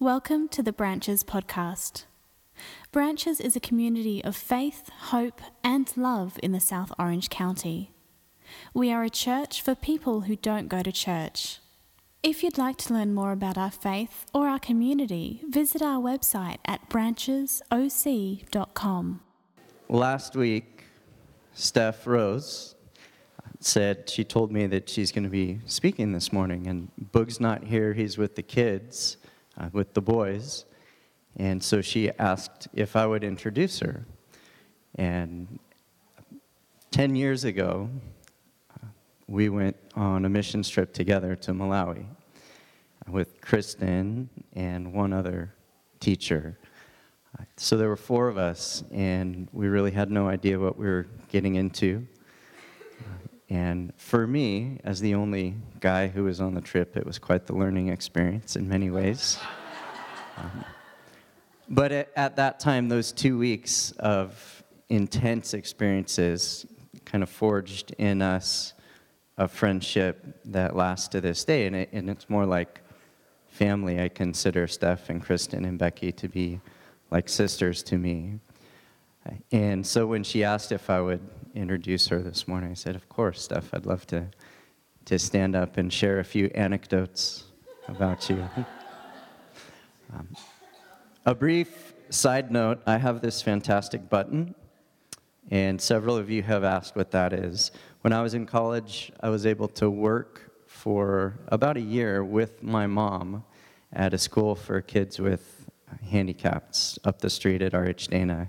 Welcome to the Branches podcast. Branches is a community of faith, hope, and love in the South Orange County. We are a church for people who don't go to church. If you'd like to learn more about our faith or our community, visit our website at branchesoc.com. Last week, Steph Rose said she told me that she's going to be speaking this morning, and Boog's not here, he's with the kids, uh, with the boys. And so she asked if I would introduce her. And 10 years ago, uh, we went on a mission trip together to Malawi with Kristen and one other teacher. Uh, So there were four of us, and we really had no idea what we were getting into. And for me, as the only guy who was on the trip, it was quite the learning experience in many ways. Um, but at, at that time, those two weeks of intense experiences kind of forged in us a friendship that lasts to this day. And, it, and it's more like family. I consider Steph and Kristen and Becky to be like sisters to me. And so when she asked if I would introduce her this morning, I said, Of course, Steph, I'd love to, to stand up and share a few anecdotes about you. Um, a brief side note I have this fantastic button, and several of you have asked what that is. When I was in college, I was able to work for about a year with my mom at a school for kids with handicaps up the street at RH Dana.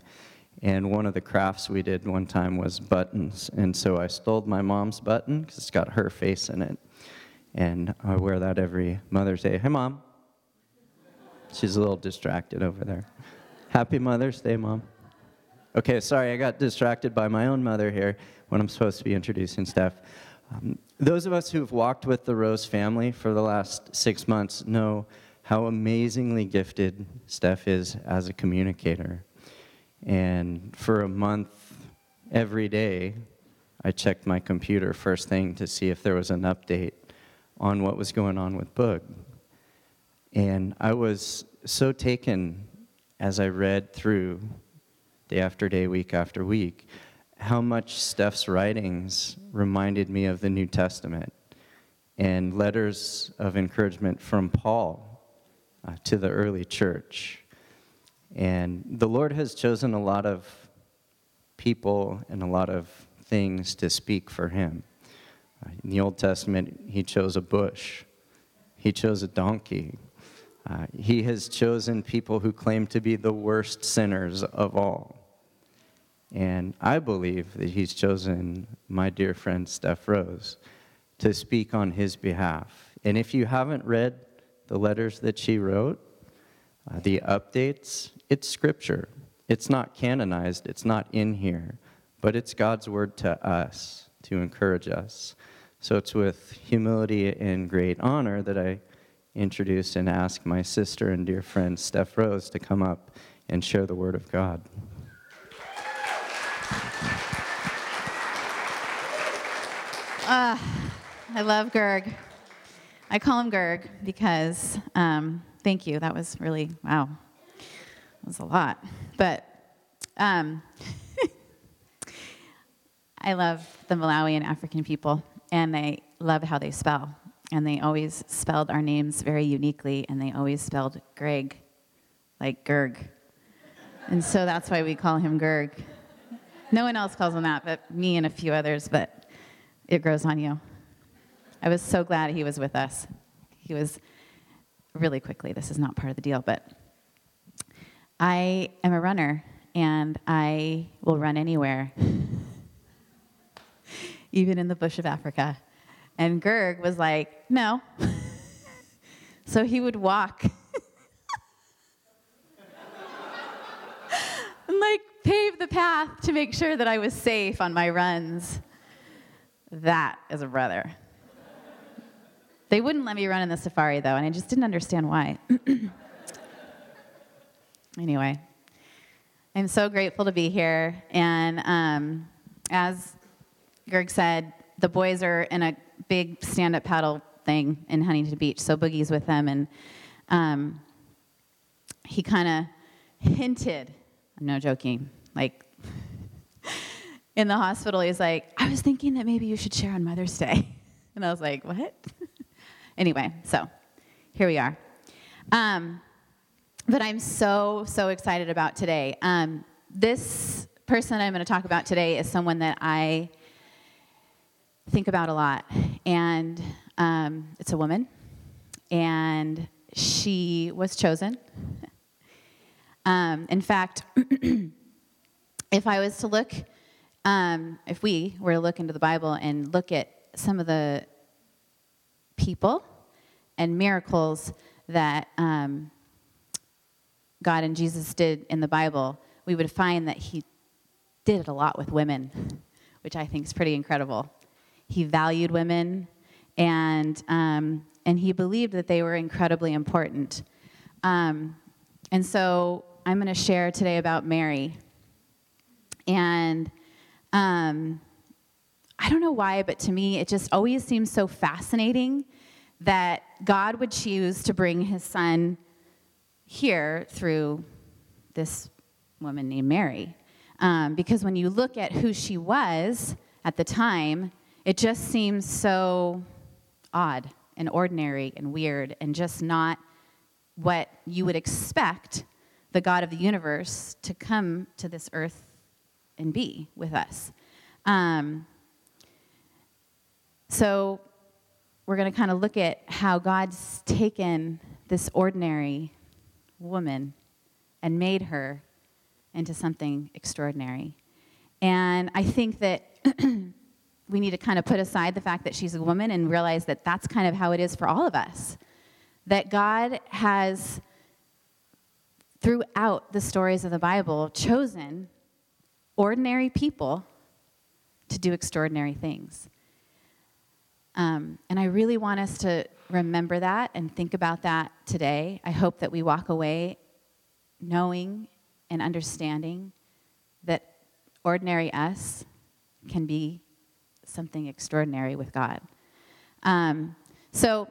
And one of the crafts we did one time was buttons. And so I stole my mom's button because it's got her face in it. And I wear that every Mother's Day. Hey, Mom. She's a little distracted over there. Happy Mother's Day, Mom. Okay, sorry, I got distracted by my own mother here when I'm supposed to be introducing Steph. Um, those of us who've walked with the Rose family for the last six months know how amazingly gifted Steph is as a communicator. And for a month, every day, I checked my computer first thing to see if there was an update on what was going on with Boog. And I was so taken as I read through day after day, week after week, how much Steph's writings reminded me of the New Testament and letters of encouragement from Paul uh, to the early church. And the Lord has chosen a lot of people and a lot of things to speak for him. Uh, in the Old Testament, he chose a bush, he chose a donkey. Uh, he has chosen people who claim to be the worst sinners of all. And I believe that he's chosen my dear friend Steph Rose to speak on his behalf. And if you haven't read the letters that she wrote, uh, the updates, it's scripture. It's not canonized, it's not in here, but it's God's word to us to encourage us. So it's with humility and great honor that I introduce and ask my sister and dear friend Steph Rose to come up and share the word of God. Uh, I love Gerg. I call him Gerg because, um, thank you. That was really, wow. Was a lot. But um, I love the Malawian African people, and I love how they spell. And they always spelled our names very uniquely, and they always spelled Greg like Gerg. And so that's why we call him Gerg. No one else calls him that, but me and a few others, but it grows on you. I was so glad he was with us. He was really quickly, this is not part of the deal, but I am a runner and I will run anywhere, even in the bush of Africa. And Gerg was like, no. so he would walk and like pave the path to make sure that I was safe on my runs. That is a brother. They wouldn't let me run in the safari though, and I just didn't understand why. anyway, I'm so grateful to be here. And um, as Gerg said, the boys are in a big stand up paddle thing in Huntington Beach, so Boogie's with them. And um, he kind of hinted, I'm no joking, like in the hospital, he's like, I was thinking that maybe you should share on Mother's Day. And I was like, what? anyway, so here we are. Um, but I'm so, so excited about today. Um, this person I'm going to talk about today is someone that I think about a lot. And um, it's a woman, and she was chosen. Um, in fact, if I was to look, um, if we were to look into the Bible and look at some of the people and miracles that um, God and Jesus did in the Bible, we would find that He did it a lot with women, which I think is pretty incredible. He valued women, and um, and he believed that they were incredibly important. Um, and so I'm going to share today about Mary. And um, I don't know why, but to me, it just always seems so fascinating that God would choose to bring his son here through this woman named Mary. Um, because when you look at who she was at the time, it just seems so odd and ordinary and weird and just not what you would expect the God of the universe to come to this earth and be with us. Um, so we're going to kind of look at how God's taken this ordinary woman and made her into something extraordinary. And I think that we need to kind of put aside the fact that she's a woman and realize that that's kind of how it is for all of us. That God has, throughout the stories of the Bible, chosen ordinary people to do extraordinary things. Um, and I really want us to remember that and think about that today. I hope that we walk away knowing and understanding that ordinary us can be something extraordinary with God. Um, so,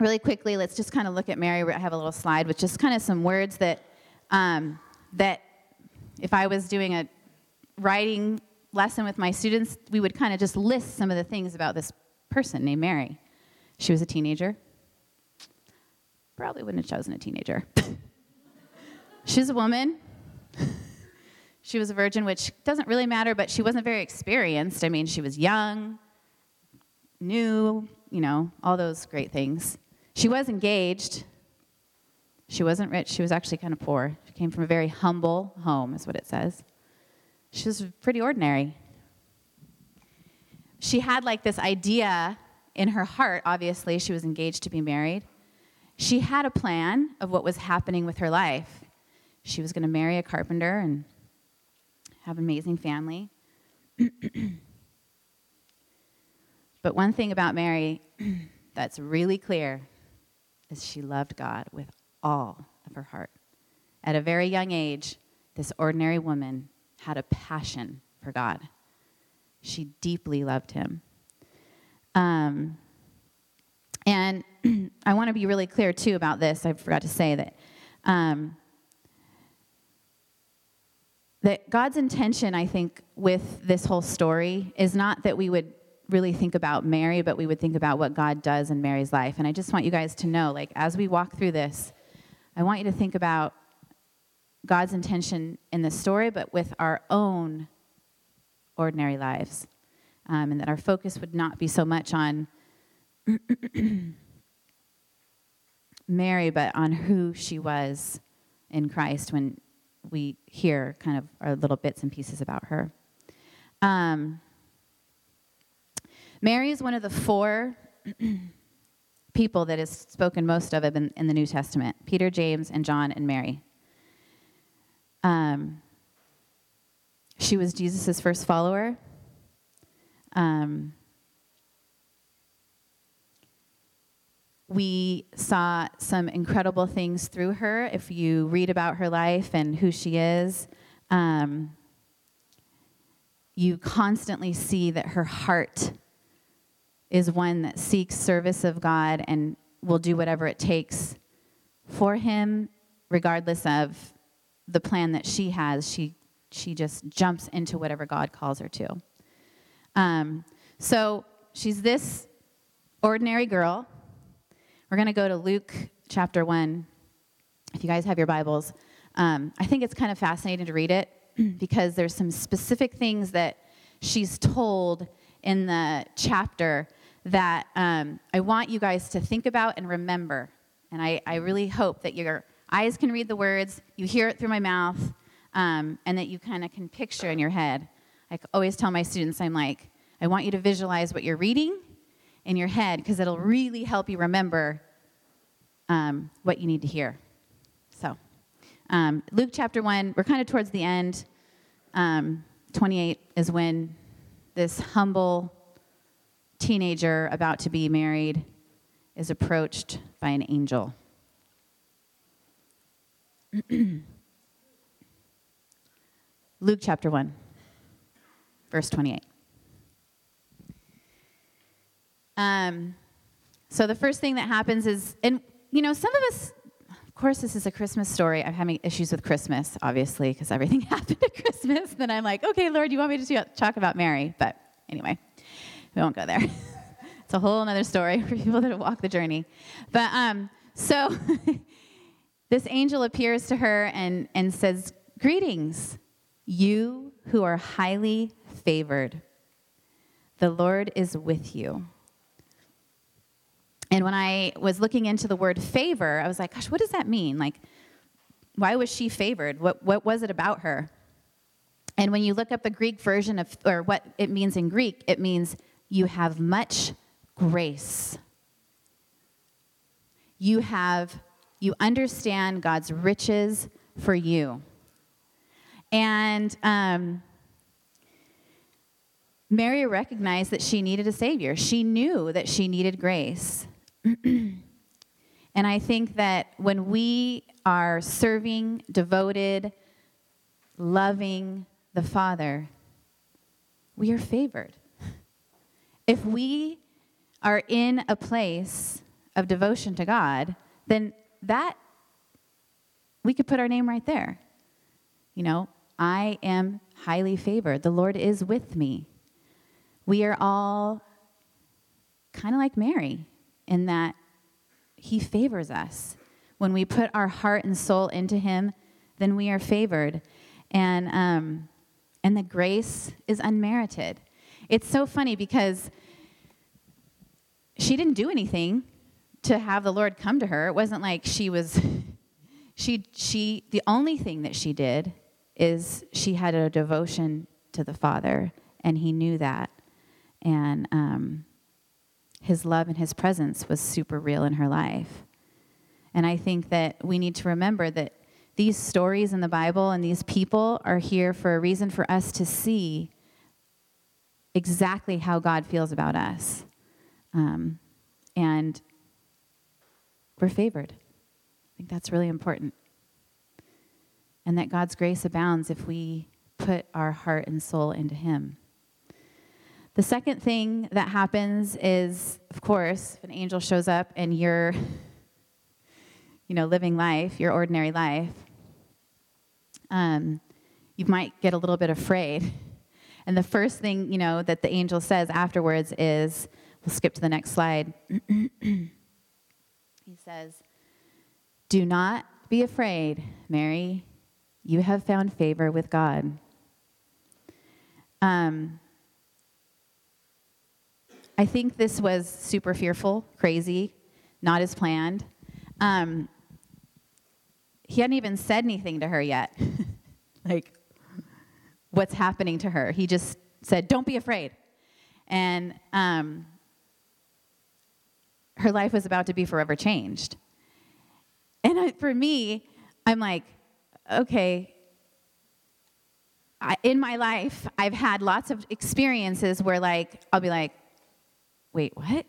really quickly, let's just kind of look at Mary. I have a little slide with just kind of some words that um, that if I was doing a writing lesson with my students, we would kind of just list some of the things about this person named Mary. She was a teenager. Probably wouldn't have chosen a teenager. She's a woman. She was a virgin, which doesn't really matter, but she wasn't very experienced. I mean, she was young, new, you know, all those great things. She was engaged. She wasn't rich. She was actually kind of poor. She came from a very humble home, is what it says. She was pretty ordinary. She had like this idea in her heart, obviously, she was engaged to be married. She had a plan of what was happening with her life. She was going to marry a carpenter and have an amazing family. but one thing about Mary that's really clear is she loved God with all of her heart. At a very young age, this ordinary woman had a passion for God. She deeply loved him. Um, and I want to be really clear, too, about this. I forgot to say that um, that God's intention, I think, with this whole story is not that we would really think about Mary, but we would think about what God does in Mary's life. And I just want you guys to know, like, as we walk through this, I want you to think about God's intention in this story, but with our own ordinary lives. Um, and that our focus would not be so much on Mary, but on who she was in Christ when we hear kind of our little bits and pieces about her. Um, Mary is one of the four people that is spoken most of in, in the New Testament Peter, James, and John, and Mary. Um, she was Jesus' first follower. Um, we saw some incredible things through her. If you read about her life and who she is, um, you constantly see that her heart is one that seeks service of God and will do whatever it takes for Him regardless of the plan that she has, she, she just jumps into whatever God calls her to. Um, so she's this ordinary girl. We're going to go to Luke chapter 1. If you guys have your Bibles, um, I think it's kind of fascinating to read it because there's some specific things that she's told in the chapter that um, I want you guys to think about and remember. And I, I really hope that your eyes can read the words, you hear it through my mouth, um, and that you kind of can picture in your head. I always tell my students, I'm like, I want you to visualize what you're reading in your head because it'll really help you remember um, what you need to hear. So, um, Luke chapter 1, we're kind of towards the end. Um, 28 is when this humble teenager about to be married is approached by an angel. Luke chapter 1, verse 28. Um, so the first thing that happens is, and you know, some of us, of course, this is a Christmas story. I'm having issues with Christmas, obviously, because everything happened at Christmas. Then I'm like, okay, Lord, you want me to talk about Mary? But anyway, we won't go there. it's a whole other story for people that walk the journey. But um, so this angel appears to her and, and says, Greetings, you who are highly favored. The Lord is with you. And when I was looking into the word favor, I was like, gosh, what does that mean? Like, why was she favored? What, what was it about her? And when you look up the Greek version of, or what it means in Greek, it means you have much grace. You have, you understand God's riches for you. And um, Mary recognized that she needed a Savior. She knew that she needed grace. and I think that when we are serving, devoted, loving the Father, we are favored. If we are in a place of devotion to God, then that, we could put our name right there. You know, I am highly favored. The Lord is with me. We are all kind of like Mary in that He favors us. When we put our heart and soul into Him, then we are favored. And, um, and the grace is unmerited. It's so funny because she didn't do anything to have the Lord come to her. It wasn't like she was, she, she, the only thing that she did is she had a devotion to the Father, and He knew that. And, um, his love and his presence was super real in her life. And I think that we need to remember that these stories in the Bible and these people are here for a reason for us to see exactly how God feels about us. Um, and we're favored. I think that's really important. And that God's grace abounds if we put our heart and soul into Him. The second thing that happens is, of course, if an angel shows up and you're, you know, living life, your ordinary life, um, you might get a little bit afraid. And the first thing, you know, that the angel says afterwards is, we'll skip to the next slide. he says, Do not be afraid, Mary. You have found favor with God. Um, I think this was super fearful, crazy, not as planned. Um, he hadn't even said anything to her yet. like, what's happening to her? He just said, Don't be afraid. And um, her life was about to be forever changed. And I, for me, I'm like, okay, I, in my life, I've had lots of experiences where, like, I'll be like, wait, what?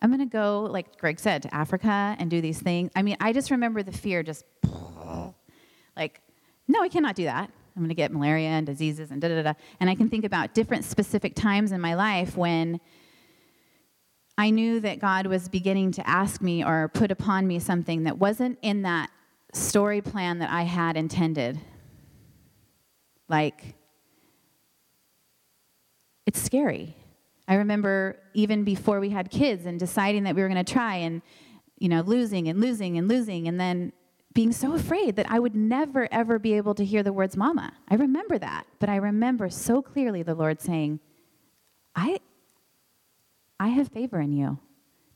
I'm going to go, like Greg said, to Africa and do these things. I mean, I just remember the fear just like, no, I cannot do that. I'm going to get malaria and diseases and da da da. And I can think about different specific times in my life when I knew that God was beginning to ask me or put upon me something that wasn't in that story plan that I had intended. Like, it's scary. I remember even before we had kids and deciding that we were going to try and, you know, losing and losing and losing and then being so afraid that I would never, ever be able to hear the words mama. I remember that. But I remember so clearly the Lord saying, I, I have favor in you.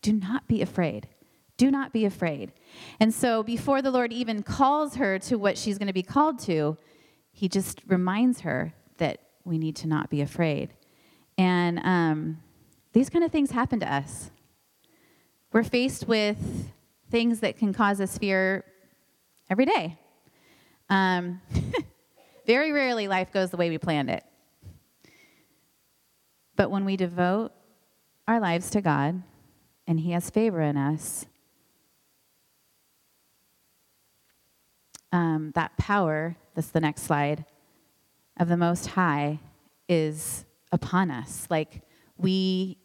Do not be afraid. Do not be afraid. And so before the Lord even calls her to what she's going to be called to, he just reminds her that we need to not be afraid. And um, these kind of things happen to us. We're faced with things that can cause us fear every day. Um, very rarely life goes the way we planned it. But when we devote our lives to God and He has favor in us, um, that power, that's the next slide, of the Most High is upon us. Like we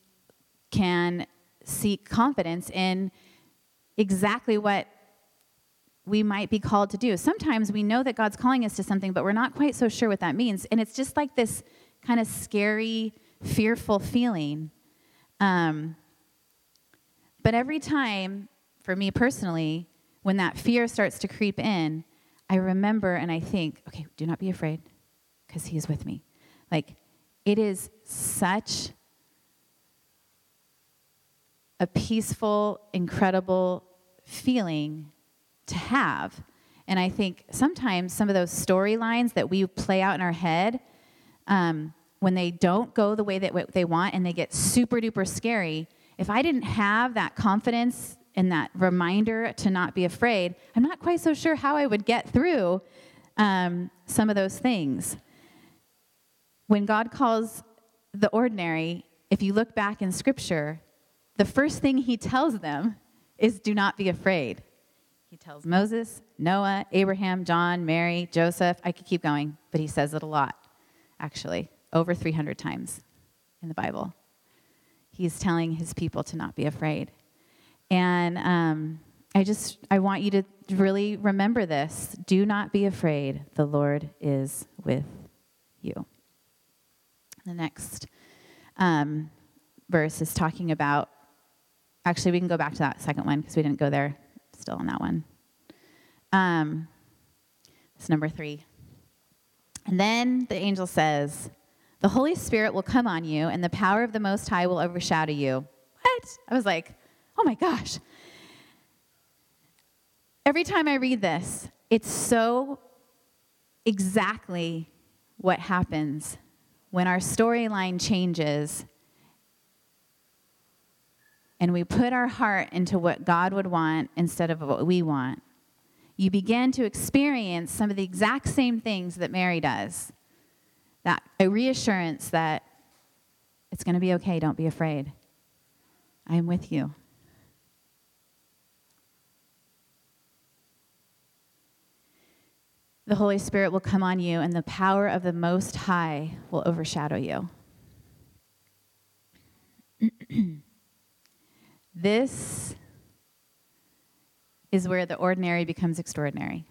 can seek confidence in exactly what we might be called to do. Sometimes we know that God's calling us to something, but we're not quite so sure what that means. And it's just like this kind of scary, fearful feeling. Um, but every time, for me personally, when that fear starts to creep in, I remember and I think, okay, do not be afraid because He is with me. Like, it is such a peaceful, incredible feeling to have. And I think sometimes some of those storylines that we play out in our head, um, when they don't go the way that they want and they get super duper scary, if I didn't have that confidence and that reminder to not be afraid, I'm not quite so sure how I would get through um, some of those things. When God calls the ordinary, if you look back in Scripture, the first thing he tells them is do not be afraid. He tells Moses, Noah, Abraham, John, Mary, Joseph. I could keep going, but he says it a lot, actually, over 300 times in the Bible. He's telling his people to not be afraid. And um, I just, I want you to really remember this. Do not be afraid. The Lord is with you. The next um, verse is talking about, actually, we can go back to that second one because we didn't go there still on that one. Um, it's number three. And then the angel says, The Holy Spirit will come on you, and the power of the Most High will overshadow you. What? I was like, Oh my gosh. Every time I read this, it's so exactly what happens when our storyline changes and we put our heart into what God would want instead of what we want, you begin to experience some of the exact same things that Mary does. That a reassurance that it's going to be okay, don't be afraid. I am with you. The Holy Spirit will come on you, and the power of the Most High will overshadow you. This is where the ordinary becomes extraordinary.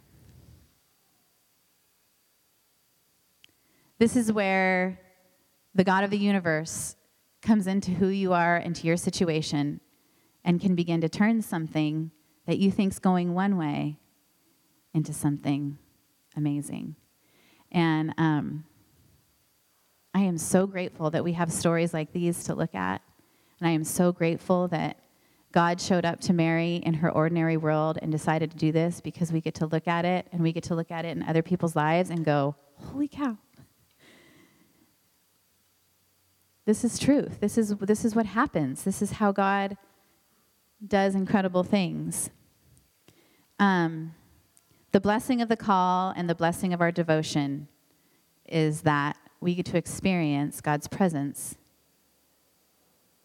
This is where the God of the universe comes into who you are, into your situation, and can begin to turn something that you think's going one way into something amazing. And um, I am so grateful that we have stories like these to look at. And I am so grateful that God showed up to Mary in her ordinary world and decided to do this because we get to look at it and we get to look at it in other people's lives and go, holy cow. This is truth. This is, this is what happens. This is how God does incredible things. Um, the blessing of the call and the blessing of our devotion is that we get to experience God's presence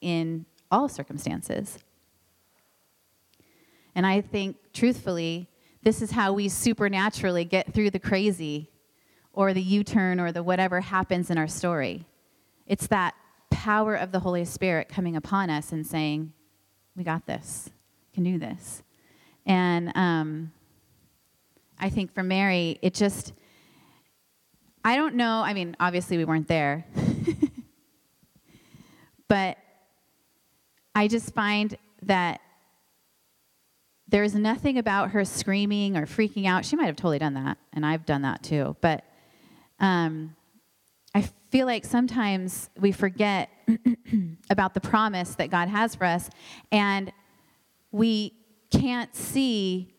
in all circumstances. And I think, truthfully, this is how we supernaturally get through the crazy or the U turn or the whatever happens in our story. It's that power of the Holy Spirit coming upon us and saying, We got this, can do this. And um, I think for Mary, it just, I don't know. I mean, obviously, we weren't there. but I just find that there's nothing about her screaming or freaking out. She might have totally done that, and I've done that too. But um, I feel like sometimes we forget about the promise that God has for us, and we can't see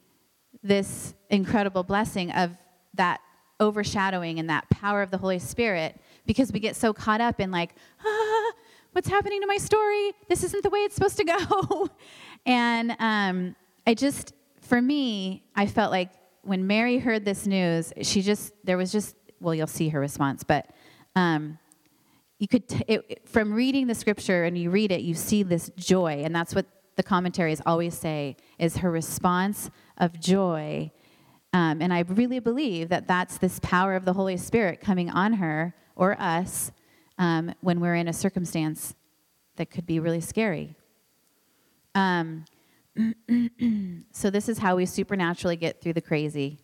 this incredible blessing of that overshadowing and that power of the Holy Spirit because we get so caught up in, like, ah, what's happening to my story? This isn't the way it's supposed to go. and um, I just, for me, I felt like when Mary heard this news, she just, there was just, well, you'll see her response, but um, you could, t- it, from reading the scripture and you read it, you see this joy, and that's what the commentaries always say is her response of joy. Um, and I really believe that that's this power of the Holy Spirit coming on her or us um, when we're in a circumstance that could be really scary. Um, so, this is how we supernaturally get through the crazy.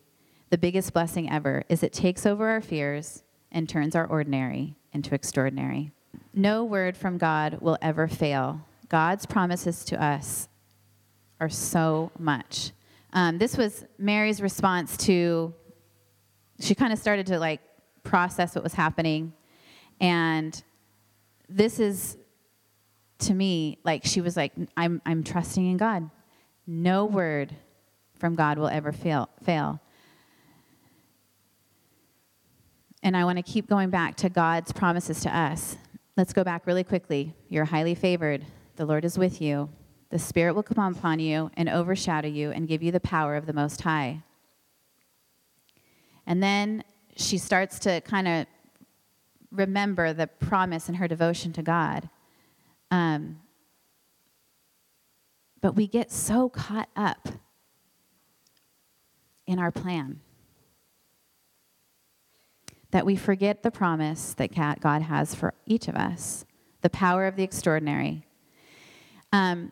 The biggest blessing ever is it takes over our fears and turns our ordinary into extraordinary. No word from God will ever fail. God's promises to us are so much. Um, this was Mary's response to, she kind of started to like process what was happening. And this is, to me, like she was like, I'm, I'm trusting in God. No word from God will ever fail. fail. And I want to keep going back to God's promises to us. Let's go back really quickly. You're highly favored. The Lord is with you. The Spirit will come upon you and overshadow you and give you the power of the Most High. And then she starts to kind of remember the promise and her devotion to God. Um, but we get so caught up in our plan that we forget the promise that God has for each of us the power of the extraordinary. Um,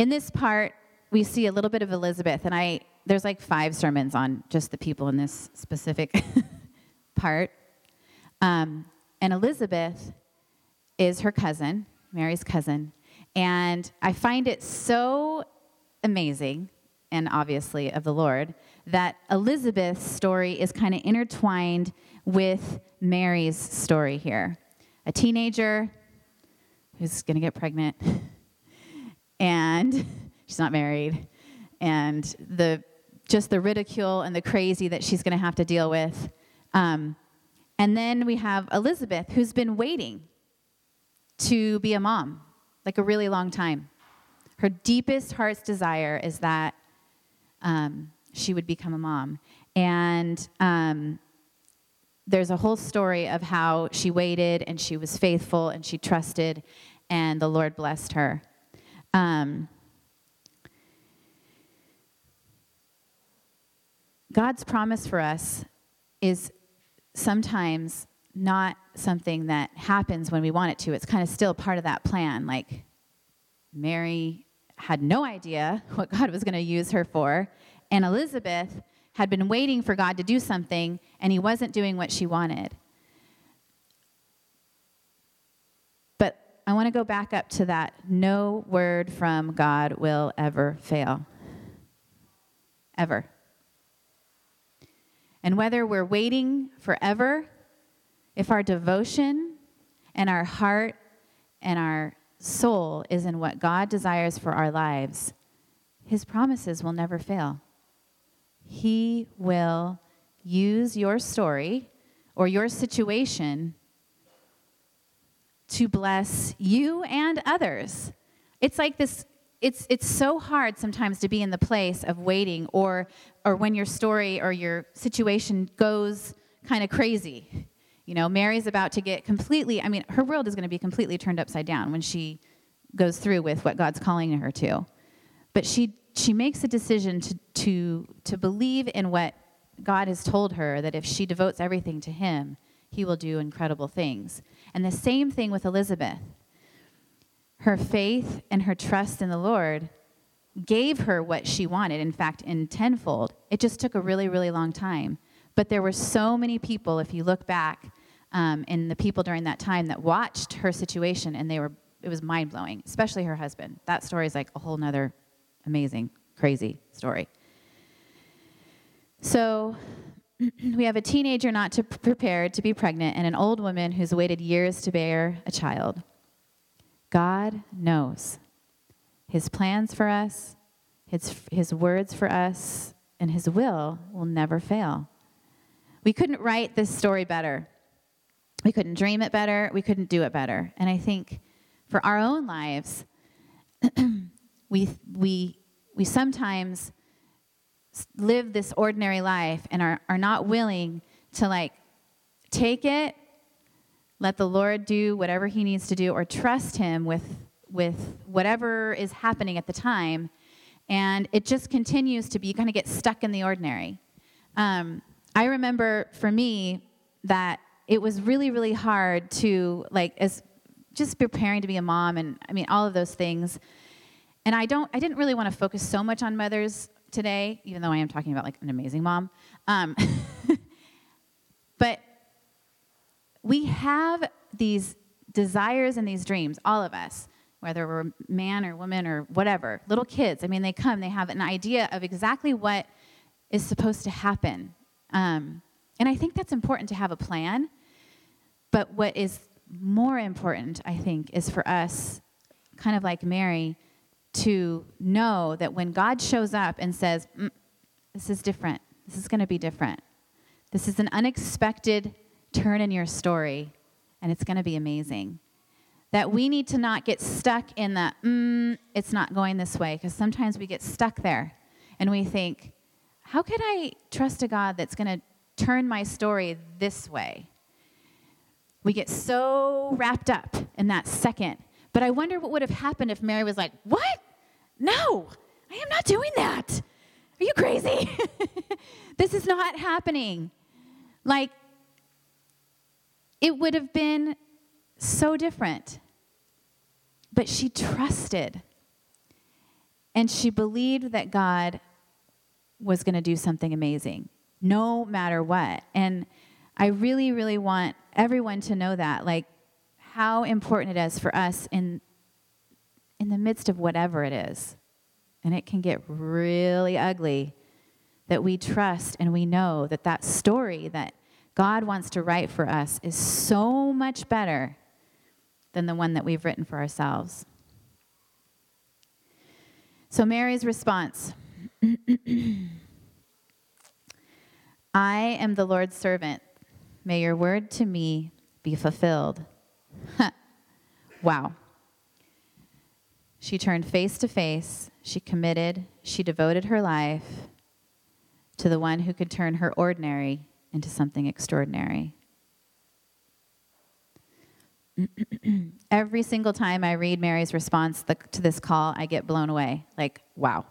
in this part, we see a little bit of Elizabeth, and I there's like five sermons on just the people in this specific part. Um, and Elizabeth is her cousin, Mary's cousin, and I find it so amazing and obviously of the Lord that Elizabeth's story is kind of intertwined with Mary's story here. A teenager who's going to get pregnant, and she's not married, and the just the ridicule and the crazy that she's going to have to deal with. Um, and then we have Elizabeth, who's been waiting to be a mom, like a really long time. Her deepest heart's desire is that um, she would become a mom. And um, there's a whole story of how she waited and she was faithful and she trusted, and the Lord blessed her. Um, God's promise for us is sometimes not something that happens when we want it to. It's kind of still part of that plan. Like Mary had no idea what God was going to use her for, and Elizabeth had been waiting for God to do something, and he wasn't doing what she wanted. But I want to go back up to that no word from God will ever fail. Ever. And whether we're waiting forever, if our devotion and our heart and our soul is in what God desires for our lives, his promises will never fail. He will use your story or your situation to bless you and others. It's like this it's it's so hard sometimes to be in the place of waiting or or when your story or your situation goes kind of crazy. You know, Mary's about to get completely I mean, her world is going to be completely turned upside down when she goes through with what God's calling her to. But she she makes a decision to, to, to believe in what God has told her that if she devotes everything to Him, He will do incredible things. And the same thing with Elizabeth. Her faith and her trust in the Lord gave her what she wanted, in fact, in tenfold. It just took a really, really long time. But there were so many people, if you look back, um, the people during that time that watched her situation, and they were, it was mind blowing, especially her husband. That story is like a whole nother amazing, crazy story. So we have a teenager not to prepared to be pregnant and an old woman who's waited years to bear a child. God knows his plans for us, his, his words for us, and his will will never fail. We couldn't write this story better. We couldn't dream it better. We couldn't do it better. And I think for our own lives, we, we, we sometimes live this ordinary life and are, are not willing to like take it, let the Lord do whatever he needs to do, or trust him with, with whatever is happening at the time. And it just continues to be, you kind of get stuck in the ordinary. Um, I remember for me that it was really, really hard to, like, as just preparing to be a mom and I mean, all of those things. And I don't, I didn't really want to focus so much on mothers today, even though I am talking about like an amazing mom. Um, but we have these desires and these dreams, all of us, whether we're man or woman or whatever, little kids. I mean, they come, they have an idea of exactly what is supposed to happen. Um, and I think that's important to have a plan. But what is more important, I think, is for us, kind of like Mary, to know that when God shows up and says, mm, This is different, this is going to be different, this is an unexpected turn in your story, and it's going to be amazing. That we need to not get stuck in the, mm, it's not going this way, because sometimes we get stuck there and we think, how could I trust a God that's going to turn my story this way? We get so wrapped up in that second but I wonder what would have happened if Mary was like, What? No, I am not doing that. Are you crazy? this is not happening. Like, it would have been so different. But she trusted. And she believed that God was going to do something amazing, no matter what. And I really, really want everyone to know that. Like, how important it is for us in, in the midst of whatever it is. And it can get really ugly that we trust and we know that that story that God wants to write for us is so much better than the one that we've written for ourselves. So, Mary's response I am the Lord's servant. May your word to me be fulfilled. wow. She turned face to face. She committed. She devoted her life to the one who could turn her ordinary into something extraordinary. Every single time I read Mary's response to this call, I get blown away. Like, wow.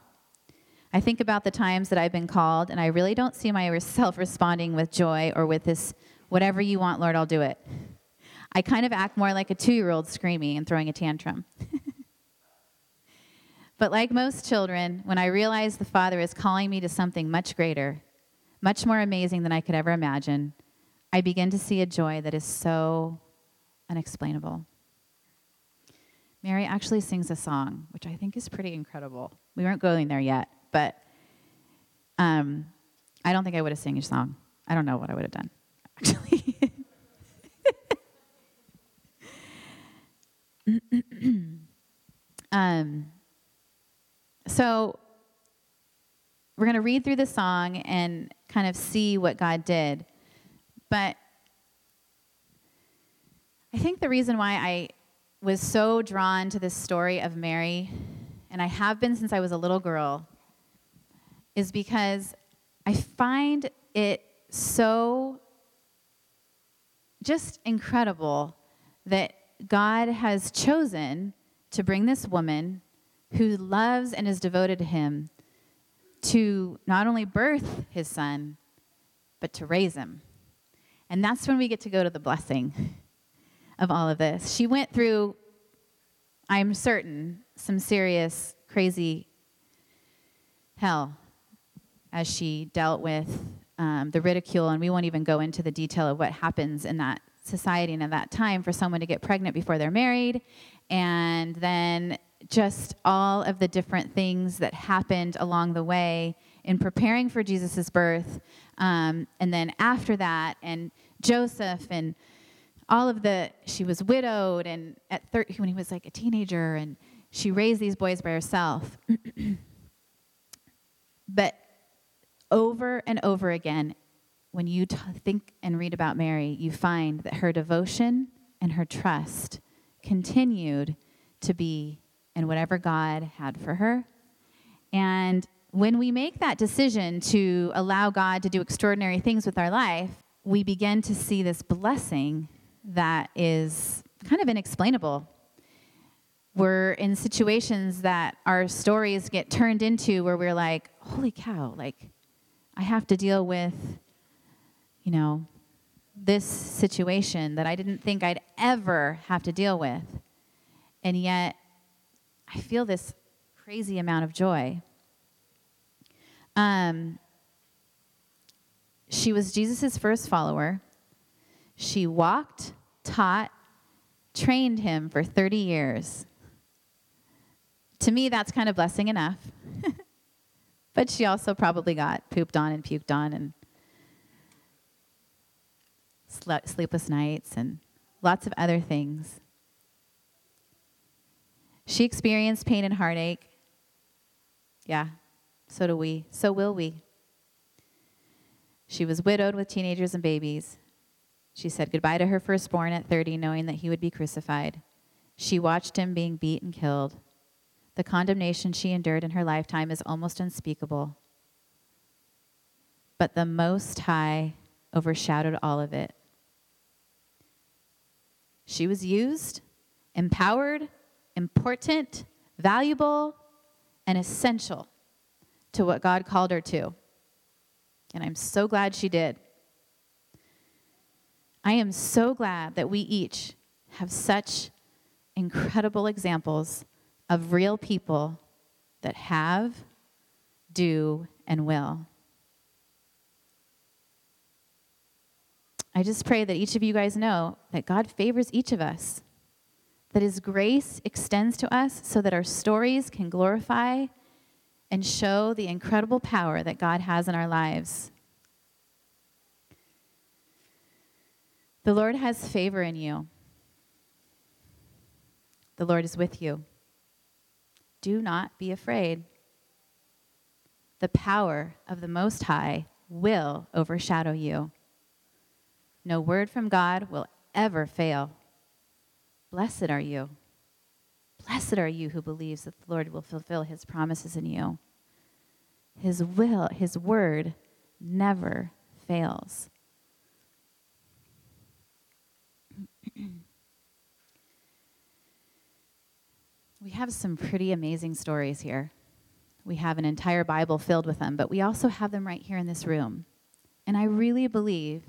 I think about the times that I've been called, and I really don't see myself responding with joy or with this, whatever you want, Lord, I'll do it. I kind of act more like a two year old screaming and throwing a tantrum. but like most children, when I realize the Father is calling me to something much greater, much more amazing than I could ever imagine, I begin to see a joy that is so unexplainable. Mary actually sings a song, which I think is pretty incredible. We weren't going there yet, but um, I don't think I would have sang a song. I don't know what I would have done, actually. um, so we're going to read through the song and kind of see what God did. But I think the reason why I was so drawn to this story of Mary, and I have been since I was a little girl, is because I find it so just incredible that God has chosen to bring this woman who loves and is devoted to him to not only birth his son, but to raise him. And that's when we get to go to the blessing of all of this. She went through, I'm certain, some serious, crazy hell as she dealt with um, the ridicule. And we won't even go into the detail of what happens in that society and at that time for someone to get pregnant before they're married. And then just all of the different things that happened along the way in preparing for Jesus' birth. Um, and then after that, and Joseph and all of the, she was widowed and at 30, when he was like a teenager, and she raised these boys by herself. but over and over again, when you t- think and read about Mary, you find that her devotion and her trust continued to be in whatever God had for her. And when we make that decision to allow God to do extraordinary things with our life, we begin to see this blessing that is kind of inexplainable. We're in situations that our stories get turned into where we're like, holy cow, like, I have to deal with, you know, this situation that I didn't think I'd ever have to deal with. And yet, I feel this crazy amount of joy. Um, she was Jesus' first follower. She walked, taught, trained him for 30 years. To me, that's kind of blessing enough. but she also probably got pooped on and puked on and sleepless nights and lots of other things. She experienced pain and heartache. Yeah, so do we. So will we. She was widowed with teenagers and babies. She said goodbye to her firstborn at 30, knowing that he would be crucified. She watched him being beat and killed. The condemnation she endured in her lifetime is almost unspeakable. But the Most High overshadowed all of it. She was used, empowered, important, valuable, and essential to what God called her to. And I'm so glad she did. I am so glad that we each have such incredible examples of real people that have, do, and will. I just pray that each of you guys know that God favors each of us that His grace extends to us so that our stories can glorify and show the incredible power that God has in our lives. The Lord has favor in you. The Lord is with you. Do not be afraid. The power of the Most High will overshadow you. No word from God will ever fail. Blessed are you. Blessed are you who believes that the Lord will fulfill his promises in you. His will, his word never fails. we have some pretty amazing stories here. We have an entire Bible filled with them, but we also have them right here in this room. And I really believe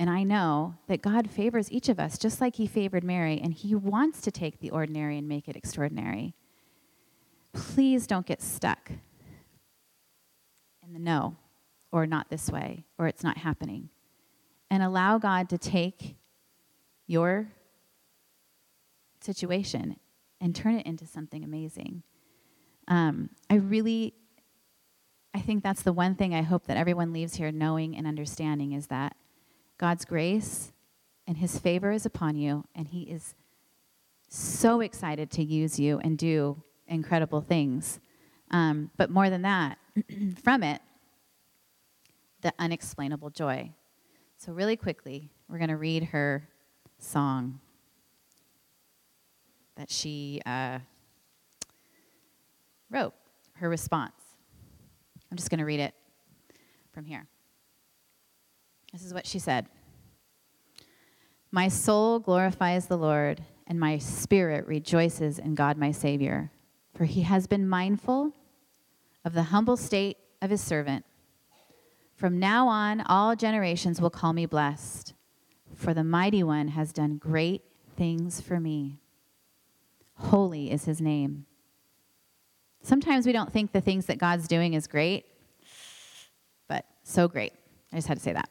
and I know that God favors each of us just like He favored Mary, and He wants to take the ordinary and make it extraordinary. Please don't get stuck in the no, or not this way, or it's not happening. And allow God to take your situation and turn it into something amazing. Um, I really, I think that's the one thing I hope that everyone leaves here knowing and understanding is that God's grace and his favor is upon you, and he is so excited to use you and do incredible things. Um, but more than that, from it, the unexplainable joy. So, really quickly, we're going to read her song that she uh, wrote, her response. I'm just going to read it from here. This is what she said My soul glorifies the Lord, and my spirit rejoices in God my Savior, for he has been mindful of the humble state of his servant. From now on, all generations will call me blessed, for the mighty one has done great things for me. Holy is his name. Sometimes we don't think the things that God's doing is great, but so great. I just had to say that.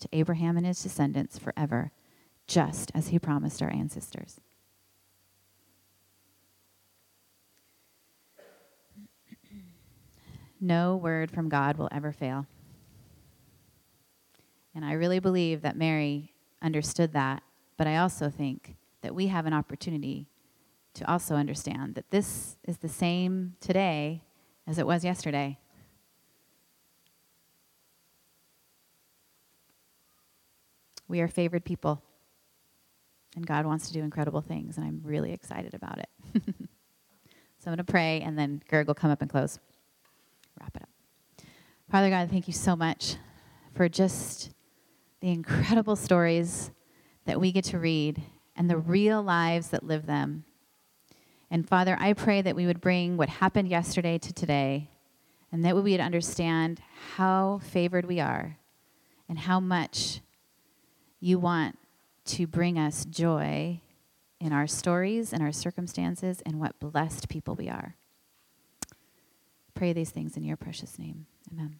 to Abraham and his descendants forever, just as he promised our ancestors. No word from God will ever fail. And I really believe that Mary understood that, but I also think that we have an opportunity to also understand that this is the same today as it was yesterday. We are favored people, and God wants to do incredible things, and I'm really excited about it. so I'm going to pray, and then Gerg will come up and close. Wrap it up. Father God, thank you so much for just the incredible stories that we get to read and the real lives that live them. And Father, I pray that we would bring what happened yesterday to today and that we would understand how favored we are and how much you want to bring us joy in our stories and our circumstances and what blessed people we are. Pray these things in your precious name. Amen.